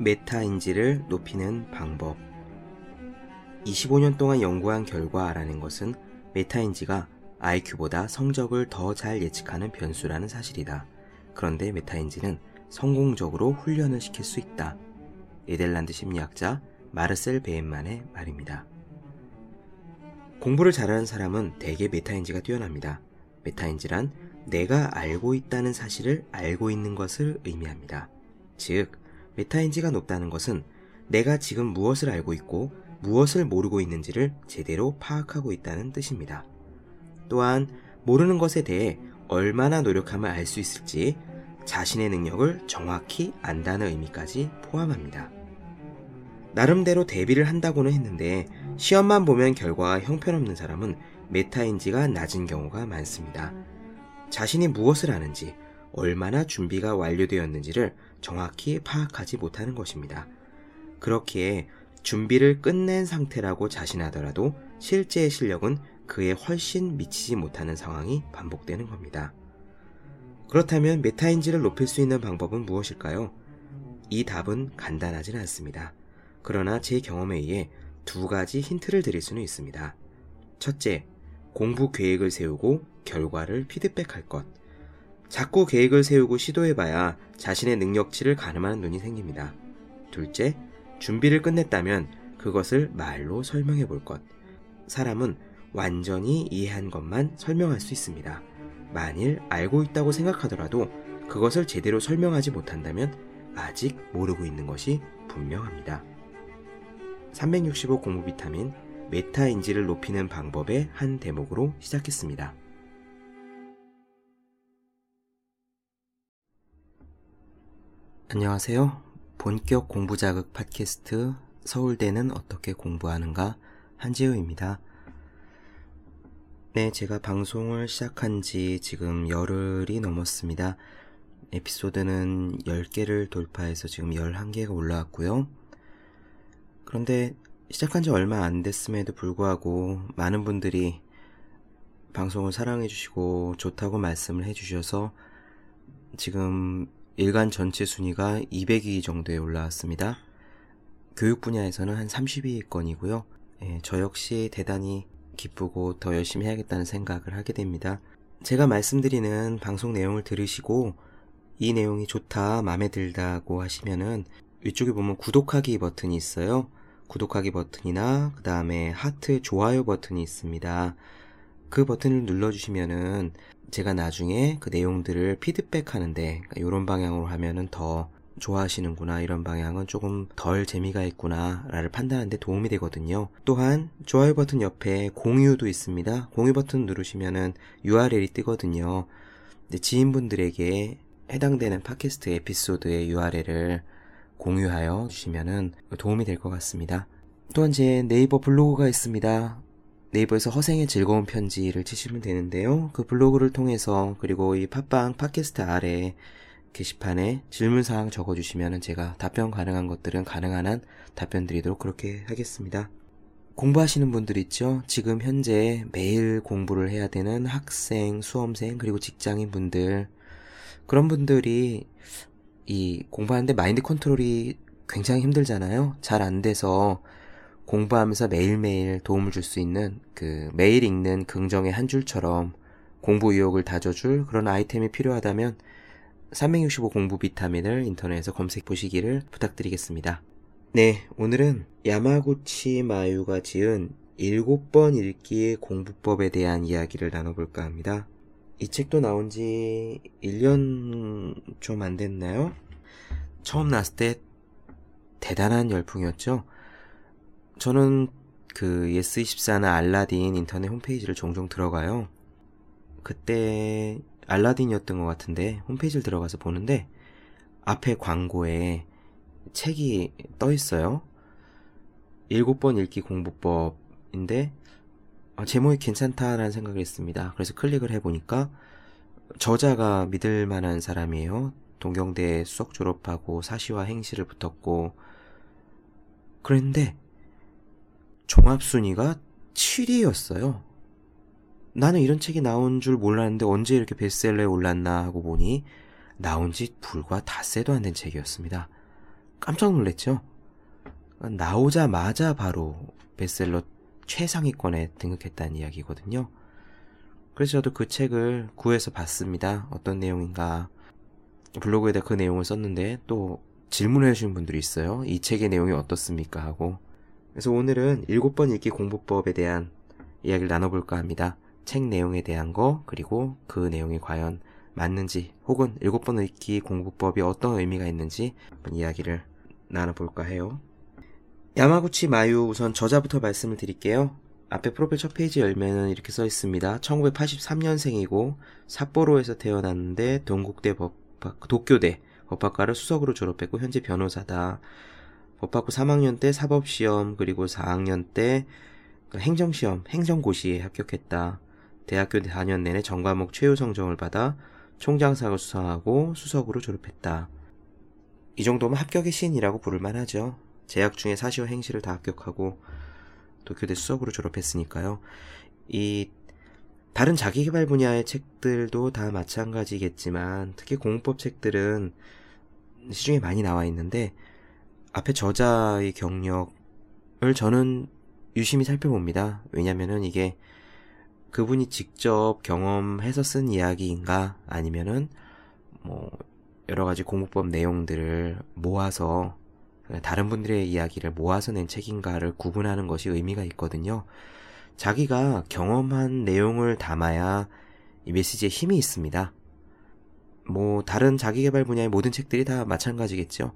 메타인지를 높이는 방법 25년 동안 연구한 결과 알아낸 것은 메타인지가 IQ보다 성적을 더 잘 예측하는 변수라는 사실이다. 그런데 메타인지는 성공적으로 훈련을 시킬 수 있다. 네덜란드 심리학자 마르셀 베인만의 말입니다. 공부를 잘하는 사람은 대개 메타인지가 뛰어납니다. 메타인지란 내가 알고 있다는 사실을 알고 있는 것을 의미합니다. 즉, 메타인지가 높다는 것은 내가 지금 무엇을 알고 있고 무엇을 모르고 있는지를 제대로 파악하고 있다는 뜻입니다. 또한 모르는 것에 대해 얼마나 노력하면 알 수 있을지 자신의 능력을 정확히 안다는 의미까지 포함합니다. 나름대로 대비를 한다고는 했는데 시험만 보면 결과가 형편없는 사람은 메타인지가 낮은 경우가 많습니다. 자신이 무엇을 아는지, 얼마나 준비가 완료되었는지를 정확히 파악하지 못하는 것입니다. 그렇기에 준비를 끝낸 상태라고 자신하더라도 실제의 실력은 그에 훨씬 미치지 못하는 상황이 반복되는 겁니다. 그렇다면 메타인지를 높일 수 있는 방법은 무엇일까요? 이 답은 간단하진 않습니다. 그러나 제 경험에 의해 두 가지 힌트를 드릴 수는 있습니다. 첫째, 공부 계획을 세우고 결과를 피드백할 것. 자꾸 계획을 세우고 시도해봐야 자신의 능력치를 가늠하는 눈이 생깁니다. 둘째, 준비를 끝냈다면 그것을 말로 설명해 볼 것. 사람은 완전히 이해한 것만 설명할 수 있습니다. 만일 알고 있다고 생각하더라도 그것을 제대로 설명하지 못한다면 아직 모르고 있는 것이 분명합니다. 365 공부 비타민 메타인지를 높이는 방법의 한 대목으로 시작했습니다. 안녕하세요. 본격 공부 자극 팟캐스트 서울대는 어떻게 공부하는가 한지우입니다. 네, 제가 방송을 시작한 지 지금 열흘이 넘었습니다. 에피소드는 10개를 돌파해서 지금 11개가 올라왔고요. 그런데 시작한 지 얼마 안 됐음에도 불구하고 많은 분들이 방송을 사랑해주시고 좋다고 말씀을 해주셔서 지금 일간 전체 순위가 200위 정도에 올라왔습니다. 교육 분야에서는 한 30위권이고요. 예, 저 역시 대단히 기쁘고 더 열심히 해야겠다는 생각을 하게 됩니다. 제가 말씀드리는 방송 내용을 들으시고 이 내용이 좋다, 마음에 들다고 하시면은 위쪽에 보면 구독하기 버튼이 있어요. 구독하기 버튼이나 그 다음에 하트 좋아요 버튼이 있습니다. 그 버튼을 눌러주시면은 제가 나중에 그 내용들을 피드백 하는데 그러니까 이런 방향으로 하면은 더 좋아하시는구나 이런 방향은 조금 덜 재미가 있구나를 판단하는데 도움이 되거든요. 또한 좋아요 버튼 옆에 공유도 있습니다. 공유 버튼 누르시면은 URL이 뜨거든요. 지인분들에게 해당되는 팟캐스트 에피소드의 URL을 공유하여 주시면 도움이 될 것 같습니다. 또한 제 네이버 블로그가 있습니다. 네이버에서 허생의 즐거운 편지를 치시면 되는데요. 그 블로그를 통해서 그리고 이 팟빵 팟캐스트 아래 게시판에 질문사항 적어주시면 제가 답변 가능한 것들은 가능한 한 답변 드리도록 그렇게 하겠습니다. 공부하시는 분들 있죠? 지금 현재 매일 공부를 해야 되는 학생, 수험생, 그리고 직장인 분들. 그런 분들이 이 공부하는데 마인드 컨트롤이 굉장히 힘들잖아요. 잘 안 돼서 공부하면서 매일매일 도움을 줄 수 있는 그 매일 읽는 긍정의 한 줄처럼 공부 의욕을 다져줄 그런 아이템이 필요하다면 365 공부 비타민을 인터넷에서 검색 보시기를 부탁드리겠습니다. 네, 오늘은 야마구치 마유가 지은 7번 읽기 공부법에 대한 이야기를 나눠볼까 합니다. 이 책도 나온 지 1년 좀 안 됐나요? 처음 나왔을 때 대단한 열풍이었죠. 저는 그 예스24나 알라딘 인터넷 홈페이지를 종종 들어가요. 그때 알라딘이었던 것 같은데 홈페이지를 들어가서 보는데 앞에 광고에 책이 떠 있어요. 7번 읽기 공부법인데 어, 제목이 괜찮다라는 생각을 했습니다. 그래서 클릭을 해보니까 저자가 믿을 만한 사람이에요. 동경대 수석 졸업하고 사시와 행시를 붙었고 그런데 종합순위가 7위였어요. 나는 이런 책이 나온 줄 몰랐는데 언제 이렇게 베스트셀러에 올랐나 하고 보니 나온 지 불과 닷새도 안 된 책이었습니다. 깜짝 놀랐죠. 나오자마자 바로 베스트셀러 최상위권에 등극했다는 이야기거든요. 그래서 저도 그 책을 구해서 봤습니다. 어떤 내용인가. 블로그에다 그 내용을 썼는데 또 질문을 해주신 분들이 있어요. 이 책의 내용이 어떻습니까? 하고. 그래서 오늘은 7번 읽기 공부법에 대한 이야기를 나눠볼까 합니다. 책 내용에 대한 거, 그리고 그 내용이 과연 맞는지, 혹은 7번 읽기 공부법이 어떤 의미가 있는지 이야기를 나눠볼까 해요. 야마구치 마유 우선 저자부터 말씀을 드릴게요. 앞에 프로필 첫 페이지 열면은 이렇게 써 있습니다. 1983년생이고 삿포로에서 태어났는데 동국대 법학, 도쿄대 법학과를 수석으로 졸업했고 현재 변호사다. 법학부 3학년 때 사법시험 그리고 4학년 때그 행정시험 행정고시에 합격했다. 대학교 4년 내내 전과목 최우 성적을 받아 총장상을 수상하고 수석으로 졸업했다. 이 정도면 합격의 신이라고 부를 만 하죠. 재학 중에 사시오 행시를 다 합격하고 도쿄대 수석으로 졸업했으니까요. 이 다른 자기개발 분야의 책들도 다 마찬가지겠지만 특히 공법 책들은 시중에 많이 나와 있는데 앞에 저자의 경력을 저는 유심히 살펴봅니다. 왜냐면은 이게 그분이 직접 경험해서 쓴 이야기인가 아니면은 뭐 여러 가지 공부법 내용들을 모아서 다른 분들의 이야기를 모아서 낸 책인가를 구분하는 것이 의미가 있거든요. 자기가 경험한 내용을 담아야 이 메시지에 힘이 있습니다. 뭐 다른 자기개발 분야의 모든 책들이 다 마찬가지겠죠.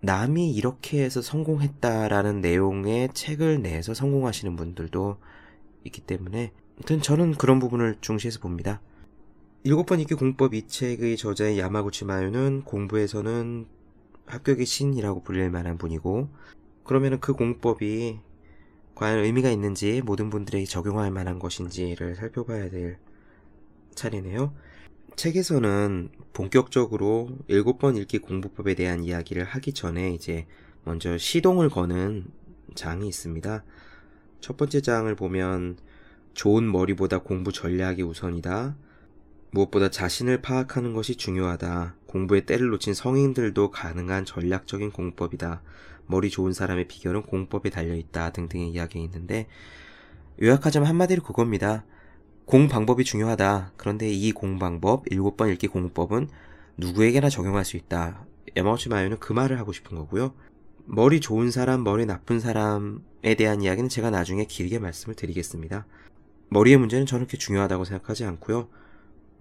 남이 이렇게 해서 성공했다라는 내용의 책을 내서 성공하시는 분들도 있기 때문에 아무튼 저는 그런 부분을 중시해서 봅니다. 일곱 번 읽기 공법 이 책의 저자의 야마구치 마유는 공부에서는 합격의 신이라고 불릴 만한 분이고 그러면은 그 공법이 과연 의미가 있는지 모든 분들에게 적용할 만한 것인지를 살펴봐야 될 차례네요. 책에서는 본격적으로 일곱 번 읽기 공부법에 대한 이야기를 하기 전에 이제 먼저 시동을 거는 장이 있습니다. 첫 번째 장을 보면 좋은 머리보다 공부 전략이 우선이다. 무엇보다 자신을 파악하는 것이 중요하다. 공부에 때를 놓친 성인들도 가능한 전략적인 공법이다. 머리 좋은 사람의 비결은 공법에 달려있다. 등등의 이야기가 있는데, 요약하자면 한마디로 그겁니다. 공 방법이 중요하다. 그런데 이 공 방법, 7번 읽기 공법은 누구에게나 적용할 수 있다. 야마우치 마요는 그 말을 하고 싶은 거고요. 머리 좋은 사람, 머리 나쁜 사람에 대한 이야기는 제가 나중에 길게 말씀을 드리겠습니다. 머리의 문제는 저는 그렇게 중요하다고 생각하지 않고요.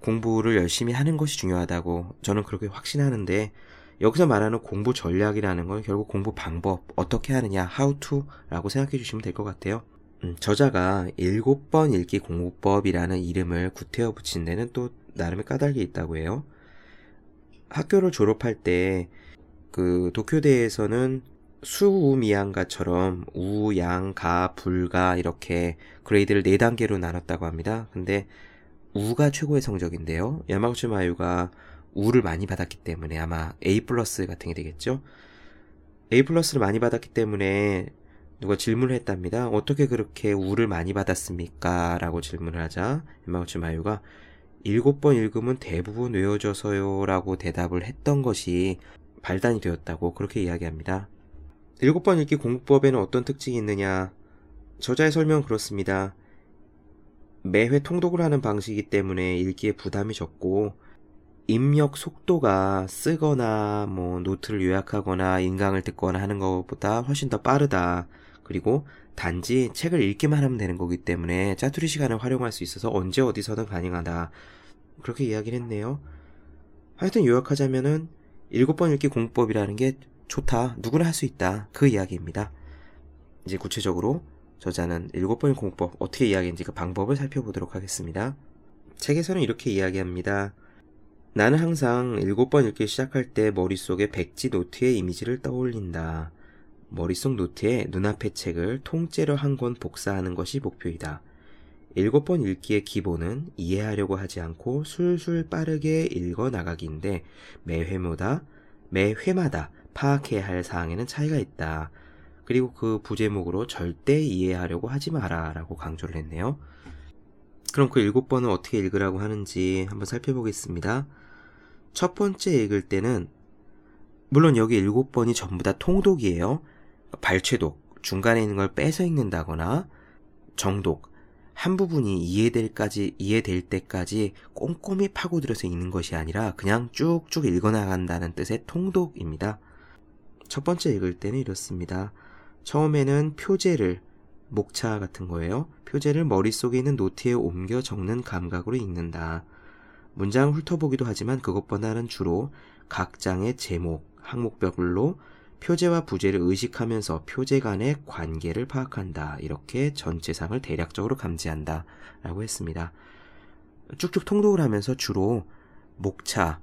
공부를 열심히 하는 것이 중요하다고 저는 그렇게 확신하는데 여기서 말하는 공부 전략이라는 건 결국 공부 방법, 어떻게 하느냐, how to라고 생각해 주시면 될 것 같아요. 음, 저자가 일곱 번 읽기 공부법이라는 이름을 구태여 붙인 데는 또 나름의 까닭이 있다고 해요. 학교를 졸업할 때 그 도쿄대에서는 수우미양가처럼 우, 양, 가, 불가 이렇게 그레이드를 4단계로 나눴다고 합니다. 근데 우가 최고의 성적인데요. 야마구치 마유가 우를 많이 받았기 때문에 아마 A 플러스 같은 게 되겠죠. A 플러스를 많이 받았기 때문에 누가 질문을 했답니다. 어떻게 그렇게 우를 많이 받았습니까? 라고 질문을 하자 야마구치 마유가 일곱 번 읽으면 대부분 외워져서요 라고 대답을 했던 것이 발단이 되었다고 그렇게 이야기합니다. 일곱 번 읽기 공부법에는 어떤 특징이 있느냐? 저자의 설명은 그렇습니다. 매회 통독을 하는 방식이기 때문에 읽기에 부담이 적고 입력 속도가 쓰거나 뭐 노트를 요약하거나 인강을 듣거나 하는 것보다 훨씬 더 빠르다. 그리고 단지 책을 읽기만 하면 되는 거기 때문에 짜투리 시간을 활용할 수 있어서 언제 어디서든 가능하다. 그렇게 이야기를 했네요. 하여튼 요약하자면은 일곱 번 읽기 공법이라는 게 좋다. 누구나 할 수 있다. 그 이야기입니다. 이제 구체적으로 저자는 일곱 번 공법 어떻게 이야기했는지 그 방법을 살펴보도록 하겠습니다. 책에서는 이렇게 이야기합니다. 나는 항상 일곱 번 읽기 시작할 때 머릿속에 백지 노트의 이미지를 떠올린다. 머릿속 노트에 눈앞의 책을 통째로 한 권 복사하는 것이 목표이다. 일곱 번 읽기의 기본은 이해하려고 하지 않고 술술 빠르게 읽어 나가기인데 매 회마다 매 회마다 파악해야 할 사항에는 차이가 있다. 그리고 그 부제목으로 절대 이해하려고 하지 마라 라고 강조를 했네요. 그럼 그 일곱 번은 어떻게 읽으라고 하는지 한번 살펴보겠습니다. 첫 번째 읽을 때는 물론 여기 일곱 번이 전부 다 통독이에요. 발췌독, 중간에 있는 걸 빼서 읽는다거나 정독, 한 부분이 이해될까지 이해될 때까지 꼼꼼히 파고들어서 읽는 것이 아니라 그냥 쭉쭉 읽어나간다는 뜻의 통독입니다. 첫 번째 읽을 때는 이렇습니다. 처음에는 표제를 목차 같은 거예요. 표제를 머릿속에 있는 노트에 옮겨 적는 감각으로 읽는다. 문장 훑어보기도 하지만 그것보다는 주로 각 장의 제목, 항목별로 표제와 부제를 의식하면서 표제 간의 관계를 파악한다. 이렇게 전체상을 대략적으로 감지한다. 라고 했습니다. 쭉쭉 통독을 하면서 주로 목차,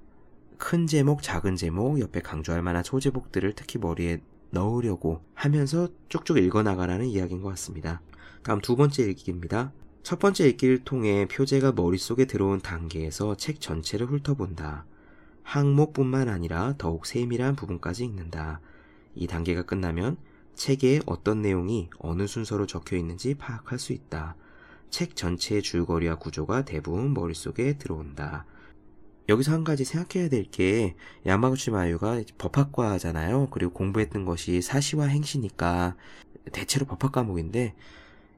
큰 제목, 작은 제목, 옆에 강조할 만한 소제목들을 특히 머리에 넣으려고 하면서 쭉쭉 읽어나가라는 이야기인 것 같습니다. 다음 두 번째 읽기입니다. 첫 번째 읽기를 통해 표제가 머릿속에 들어온 단계에서 책 전체를 훑어본다. 항목뿐만 아니라 더욱 세밀한 부분까지 읽는다. 이 단계가 끝나면 책에 어떤 내용이 어느 순서로 적혀 있는지 파악할 수 있다. 책 전체의 줄거리와 구조가 대부분 머릿속에 들어온다. 여기서 한 가지 생각해야 될 게 야마구치 마유가 법학과잖아요. 그리고 공부했던 것이 사시와 행시니까 대체로 법학 과목인데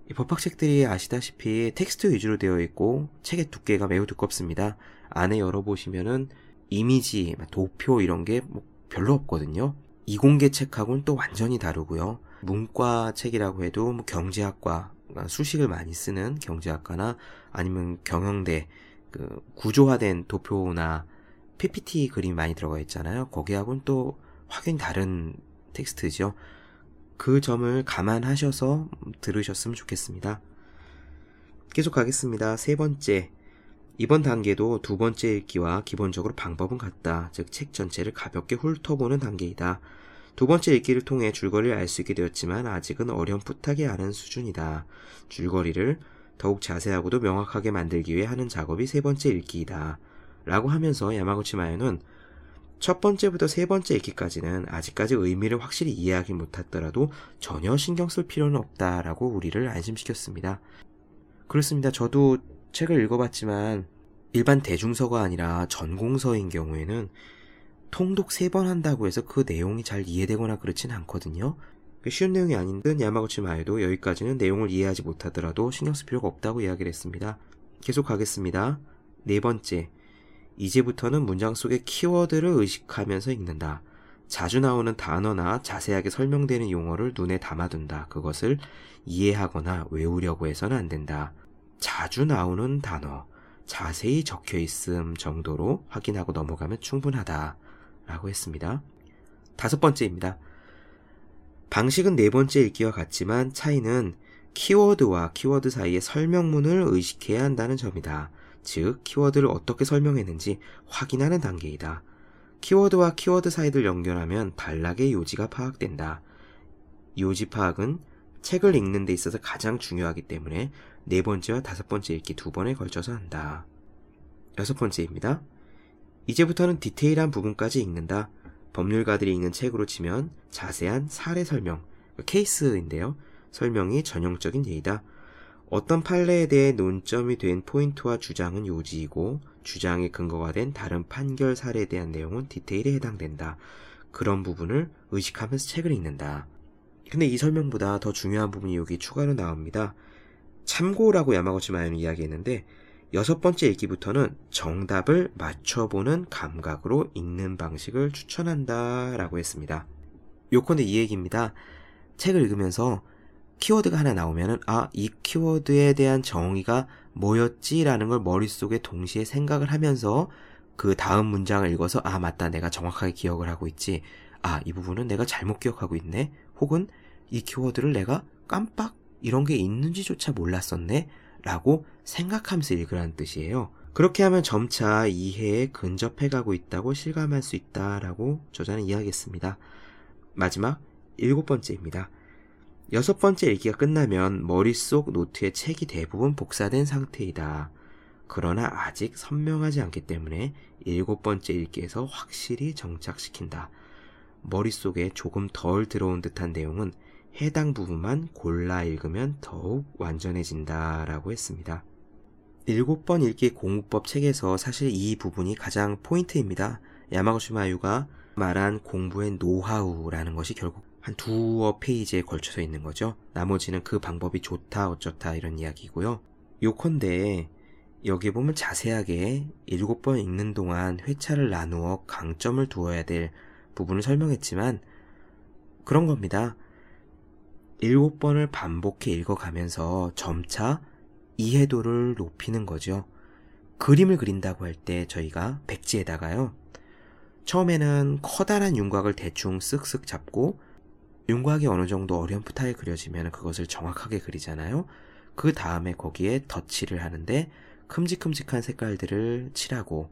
이 법학 책들이 아시다시피 텍스트 위주로 되어 있고 책의 두께가 매우 두껍습니다. 안에 열어보시면은 이미지, 도표 이런 게뭐 별로 없거든요. 이공계 책하고는 또 완전히 다르고요. 문과 책이라고 해도 뭐 경제학과, 그러니까 수식을 많이 쓰는 경제학과나 아니면 경영대, 그 구조화된 도표나 PPT 그림이 많이 들어가 있잖아요. 거기하고는 또 확연히 다른 텍스트죠. 그 점을 감안하셔서 들으셨으면 좋겠습니다. 계속 가겠습니다. 세 번째. 이번 단계도 두 번째 읽기와 기본적으로 방법은 같다. 즉, 책 전체를 가볍게 훑어보는 단계이다. 두 번째 읽기를 통해 줄거리를 알 수 있게 되었지만 아직은 어렴풋하게 아는 수준이다. 줄거리를 더욱 자세하고도 명확하게 만들기 위해 하는 작업이 세 번째 읽기이다. 라고 하면서 야마구치 마요는 첫 번째부터 세 번째 읽기까지는 아직까지 의미를 확실히 이해하기 못했더라도 전혀 신경 쓸 필요는 없다라고 우리를 안심시켰습니다. 그렇습니다. 저도 책을 읽어봤지만 일반 대중서가 아니라 전공서인 경우에는 통독 세 번 한다고 해서 그 내용이 잘 이해되거나 그렇진 않거든요. 그 쉬운 내용이 아닌 듯 야마구치 마에도 여기까지는 내용을 이해하지 못하더라도 신경 쓸 필요가 없다고 이야기를 했습니다. 계속 가겠습니다. 네 번째, 이제부터는 문장 속의 키워드를 의식하면서 읽는다. 자주 나오는 단어나 자세하게 설명되는 용어를 눈에 담아둔다. 그것을 이해하거나 외우려고 해서는 안 된다. 자주 나오는 단어, 자세히 적혀 있음 정도로 확인하고 넘어가면 충분하다. 라고 했습니다. 다섯 번째입니다. 방식은 네 번째 읽기와 같지만 차이는 키워드와 키워드 사이의 설명문을 의식해야 한다는 점이다. 즉, 키워드를 어떻게 설명했는지 확인하는 단계이다. 키워드와 키워드 사이를 연결하면 단락의 요지가 파악된다. 요지 파악은 책을 읽는 데 있어서 가장 중요하기 때문에 네 번째와 다섯 번째 읽기 두 번에 걸쳐서 한다. 여섯 번째입니다. 이제부터는 디테일한 부분까지 읽는다. 법률가들이 읽는 책으로 치면 자세한 사례 설명, 케이스인데요. 설명이 전형적인 예이다. 어떤 판례에 대해 논점이 된 포인트와 주장은 요지이고 주장의 근거가 된 다른 판결 사례에 대한 내용은 디테일에 해당된다. 그런 부분을 의식하면서 책을 읽는다. 근데 이 설명보다 더 중요한 부분이 여기 추가로 나옵니다. 참고라고 야마거치 마요는 이야기했는데 여섯 번째 읽기부터는 정답을 맞춰보는 감각으로 읽는 방식을 추천한다 라고 했습니다. 요컨대 이 얘기입니다. 책을 읽으면서 키워드가 하나 나오면은 아, 이 키워드에 대한 정의가 뭐였지라는 걸 머릿속에 동시에 생각을 하면서 그 다음 문장을 읽어서 아, 맞다. 내가 정확하게 기억을 하고 있지. 아, 이 부분은 내가 잘못 기억하고 있네. 혹은 이 키워드를 내가 깜빡 이런 게 있는지조차 몰랐었네. 라고 생각하면서 읽으라는 뜻이에요. 그렇게 하면 점차 이해에 근접해 가고 있다고 실감할 수 있다라고 저자는 이야기했습니다. 마지막 일곱 번째입니다. 여섯 번째 읽기가 끝나면 머릿속 노트에 책이 대부분 복사된 상태이다. 그러나 아직 선명하지 않기 때문에 일곱 번째 읽기에서 확실히 정착시킨다. 머릿속에 조금 덜 들어온 듯한 내용은 해당 부분만 골라 읽으면 더욱 완전해진다라고 했습니다. 일곱 번 읽기 공부법 책에서 사실 이 부분이 가장 포인트입니다. 야마구치 마유가 말한 공부의 노하우라는 것이 결국 한 두어 페이지에 걸쳐서 있는 거죠. 나머지는 그 방법이 좋다, 어쩌다 이런 이야기고요. 요컨대 여기 보면 자세하게 일곱 번 읽는 동안 회차를 나누어 강점을 두어야 될 부분을 설명했지만 그런 겁니다. 일곱 번을 반복해 읽어가면서 점차 이해도를 높이는 거죠. 그림을 그린다고 할 때 저희가 백지에다가요. 처음에는 커다란 윤곽을 대충 쓱쓱 잡고 윤곽이 어느 정도 어렴풋하게 그려지면 그것을 정확하게 그리잖아요. 그 다음에 거기에 덧칠을 하는데 큼직큼직한 색깔들을 칠하고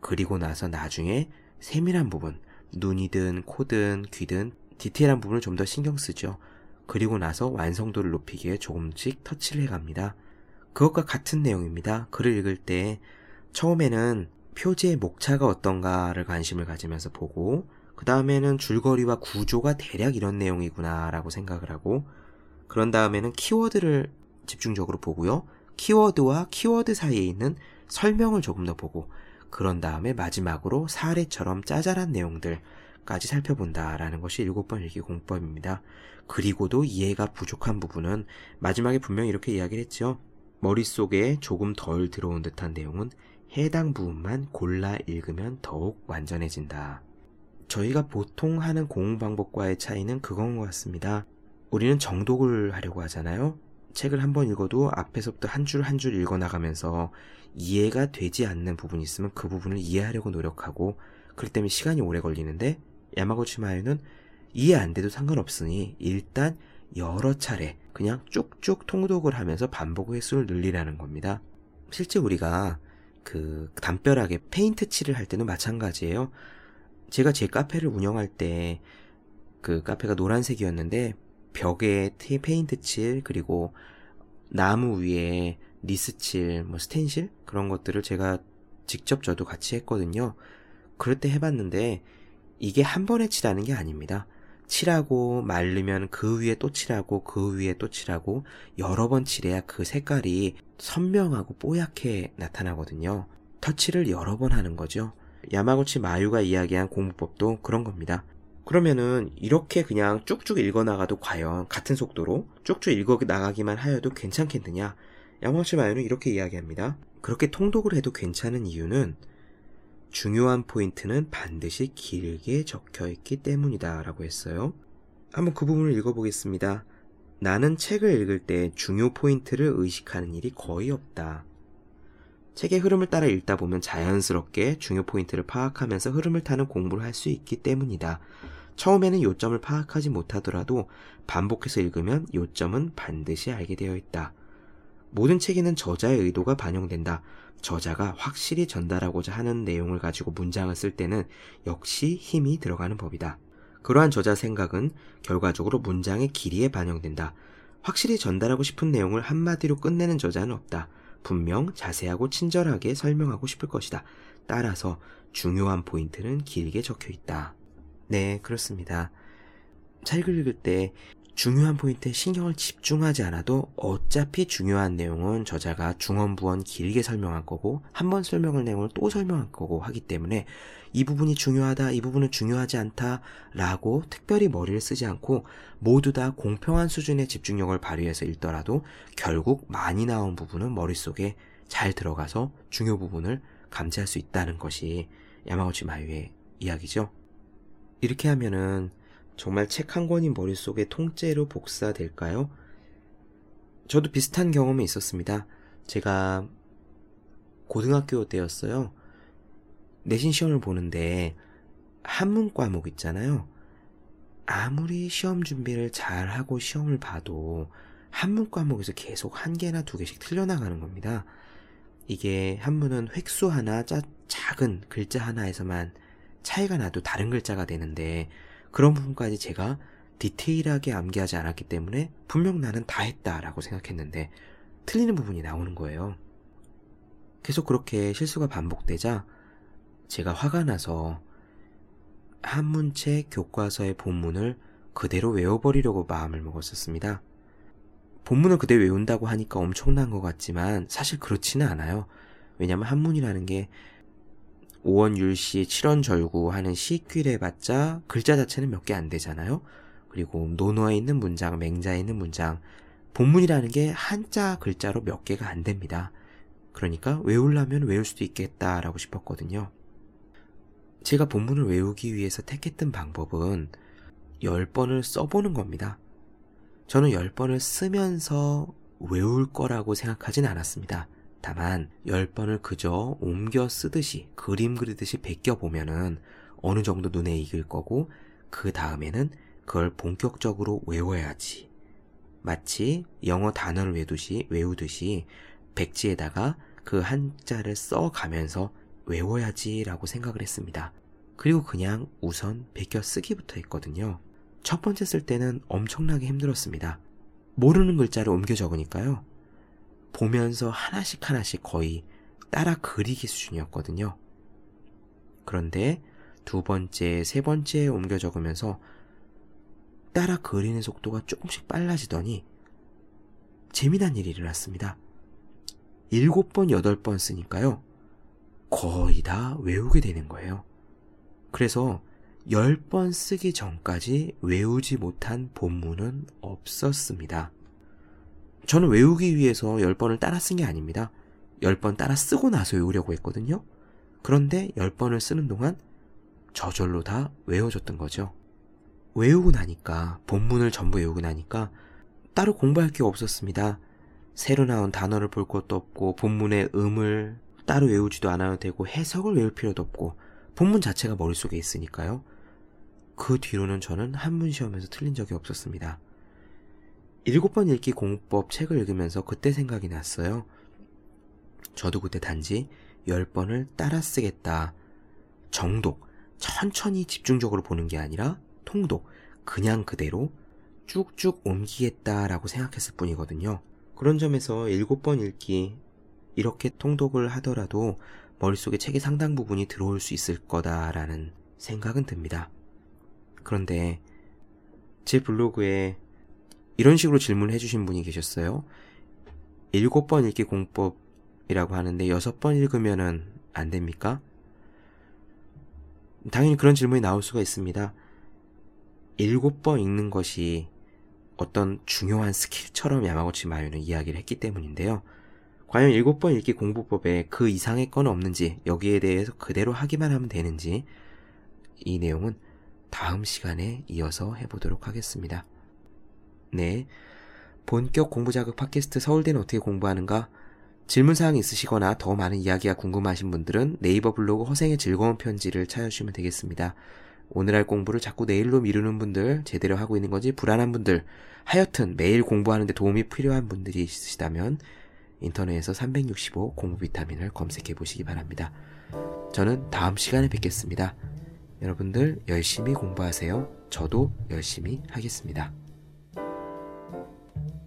그리고 나서 나중에 세밀한 부분, 눈이든 코든 귀든 디테일한 부분을 좀 더 신경 쓰죠. 그리고 나서 완성도를 높이기 위해 조금씩 터치를 해갑니다. 그것과 같은 내용입니다. 글을 읽을 때 처음에는 표지의 목차가 어떤가를 관심을 가지면서 보고 그 다음에는 줄거리와 구조가 대략 이런 내용이구나 라고 생각을 하고 그런 다음에는 키워드를 집중적으로 보고요. 키워드와 키워드 사이에 있는 설명을 조금 더 보고 그런 다음에 마지막으로 사례처럼 짜잘한 내용들까지 살펴본다라는 것이 일곱 번 읽기 공법입니다. 그리고도 이해가 부족한 부분은 마지막에 분명히 이렇게 이야기를 했죠. 머릿속에 조금 덜 들어온 듯한 내용은 해당 부분만 골라 읽으면 더욱 완전해진다. 저희가 보통 하는 공부 방법과의 차이는 그건 것 같습니다. 우리는 정독을 하려고 하잖아요. 책을 한 번 읽어도 앞에서부터 한 줄 한 줄 읽어 나가면서 이해가 되지 않는 부분이 있으면 그 부분을 이해하려고 노력하고 그렇기 때문에 시간이 오래 걸리는데 야마고치 마요는 이해 안 돼도 상관없으니 일단 여러 차례 그냥 쭉쭉 통독을 하면서 반복 횟수를 늘리라는 겁니다. 실제 우리가 그 담벼락에 페인트 칠을 할 때는 마찬가지예요. 제가 제 카페를 운영할 때 그 카페가 노란색이었는데 벽에 페인트 칠 그리고 나무 위에 리스칠, 뭐 스텐실 그런 것들을 제가 직접 저도 같이 했거든요. 그럴 때 해봤는데 이게 한 번에 칠하는 게 아닙니다. 칠하고 말르면 그 위에 또 칠하고 그 위에 또 칠하고 여러 번 칠해야 그 색깔이 선명하고 뽀얗게 나타나거든요. 터치를 여러 번 하는 거죠. 야마구치 마유가 이야기한 공부법도 그런 겁니다. 그러면은 이렇게 그냥 쭉쭉 읽어나가도 과연 같은 속도로 쭉쭉 읽어나가기만 하여도 괜찮겠느냐? 야마구치 마유는 이렇게 이야기합니다. 그렇게 통독을 해도 괜찮은 이유는 중요한 포인트는 반드시 길게 적혀 있기 때문이다 라고 했어요. 한번 그 부분을 읽어보겠습니다. 나는 책을 읽을 때 중요 포인트를 의식하는 일이 거의 없다. 책의 흐름을 따라 읽다 보면 자연스럽게 중요 포인트를 파악하면서 흐름을 타는 공부를 할 수 있기 때문이다. 처음에는 요점을 파악하지 못하더라도 반복해서 읽으면 요점은 반드시 알게 되어 있다. 모든 책에는 저자의 의도가 반영된다. 저자가 확실히 전달하고자 하는 내용을 가지고 문장을 쓸 때는 역시 힘이 들어가는 법이다. 그러한 저자 생각은 결과적으로 문장의 길이에 반영된다. 확실히 전달하고 싶은 내용을 한마디로 끝내는 저자는 없다. 분명 자세하고 친절하게 설명하고 싶을 것이다. 따라서 중요한 포인트는 길게 적혀 있다. 네, 그렇습니다. 책을 읽을 때 중요한 포인트에 신경을 집중하지 않아도 어차피 중요한 내용은 저자가 중원부원 길게 설명할 거고 한 번 설명할 내용을 또 설명할 거고 하기 때문에 이 부분이 중요하다, 이 부분은 중요하지 않다 라고 특별히 머리를 쓰지 않고 모두 다 공평한 수준의 집중력을 발휘해서 읽더라도 결국 많이 나온 부분은 머릿속에 잘 들어가서 중요 부분을 감지할 수 있다는 것이 야마우치 마유의 이야기죠. 이렇게 하면은 정말 책 한 권이 머릿속에 통째로 복사될까요? 저도 비슷한 경험이 있었습니다. 제가 고등학교 때였어요. 내신 시험을 보는데 한문 과목 있잖아요. 아무리 시험 준비를 잘 하고 시험을 봐도 한문 과목에서 계속 한 개나 두 개씩 틀려나가는 겁니다. 이게 한문은 획수 하나, 짜, 작은 글자 하나에서만 차이가 나도 다른 글자가 되는데 그런 부분까지 제가 디테일하게 암기하지 않았기 때문에 분명 나는 다 했다라고 생각했는데 틀리는 부분이 나오는 거예요. 계속 그렇게 실수가 반복되자 제가 화가 나서 한문책 교과서의 본문을 그대로 외워버리려고 마음을 먹었었습니다. 본문을 그대로 외운다고 하니까 엄청난 것 같지만 사실 그렇지는 않아요. 왜냐하면 한문이라는 게 5원 율시 7원 절구 하는 시귀를 해봤자 글자 자체는 몇 개 안 되잖아요. 그리고 논어에 있는 문장, 맹자에 있는 문장, 본문이라는 게 한자 글자로 몇 개가 안 됩니다. 그러니까 외우려면 외울 수도 있겠다라고 싶었거든요. 제가 본문을 외우기 위해서 택했던 방법은 10번을 써보는 겁니다. 저는 10번을 쓰면서 외울 거라고 생각하진 않았습니다. 다만 10번을 그저 옮겨 쓰듯이 그림 그리듯이 베껴 보면은 어느 정도 눈에 익을 거고 그 다음에는 그걸 본격적으로 외워야지. 마치 영어 단어를 외우듯이, 외우듯이 백지에다가 그 한자를 써 가면서 외워야지라고 생각을 했습니다. 그리고 그냥 우선 베껴 쓰기부터 했거든요. 첫 번째 쓸 때는 엄청나게 힘들었습니다. 모르는 글자를 옮겨 적으니까요. 보면서 하나씩 하나씩 거의 따라 그리기 수준이었거든요. 그런데 두 번째, 세 번째 옮겨 적으면서 따라 그리는 속도가 조금씩 빨라지더니 재미난 일이 일어났습니다. 일곱 번, 여덟 번 쓰니까요. 거의 다 외우게 되는 거예요. 그래서 열 번 쓰기 전까지 외우지 못한 본문은 없었습니다. 저는 외우기 위해서 열 번을 따라 쓴 게 아닙니다. 열번 따라 쓰고 나서 외우려고 했거든요. 그런데 열 번을 쓰는 동안 저절로 다 외워졌던 거죠. 외우고 나니까, 본문을 전부 외우고 나니까 따로 공부할 게 없었습니다. 새로 나온 단어를 볼 것도 없고, 본문의 음을 따로 외우지도 않아도 되고, 해석을 외울 필요도 없고, 본문 자체가 머릿속에 있으니까요. 그 뒤로는 저는 한문 시험에서 틀린 적이 없었습니다. 일곱 번 읽기 공법 책을 읽으면서 그때 생각이 났어요. 저도 그때 단지 열 번을 따라 쓰겠다. 정독, 천천히 집중적으로 보는 게 아니라 통독, 그냥 그대로 쭉쭉 옮기겠다라고 생각했을 뿐이거든요. 그런 점에서 일곱 번 읽기, 이렇게 통독을 하더라도 머릿속에 책의 상당 부분이 들어올 수 있을 거다라는 생각은 듭니다. 그런데 제 블로그에 이런 식으로 질문을 해주신 분이 계셨어요. 일곱 번 읽기 공법이라고 하는데 여섯 번 읽으면은 안 됩니까? 당연히 그런 질문이 나올 수가 있습니다. 일곱 번 읽는 것이 어떤 중요한 스킬처럼 야마고치 마요는 이야기를 했기 때문인데요. 과연 일곱 번 읽기 공부법에 그 이상의 건 없는지, 여기에 대해서 그대로 하기만 하면 되는지, 이 내용은 다음 시간에 이어서 해보도록 하겠습니다. 네. 본격 공부 자극 팟캐스트 서울대는 어떻게 공부하는가? 질문사항 있으시거나 더 많은 이야기가 궁금하신 분들은 네이버 블로그 허생의 즐거운 편지를 찾아주시면 되겠습니다. 오늘 할 공부를 자꾸 내일로 미루는 분들, 제대로 하고 있는 건지 불안한 분들, 하여튼 매일 공부하는데 도움이 필요한 분들이 있으시다면 인터넷에서 365 공부 비타민을 검색해 보시기 바랍니다. 저는 다음 시간에 뵙겠습니다. 여러분들 열심히 공부하세요. 저도 열심히 하겠습니다. Thank you.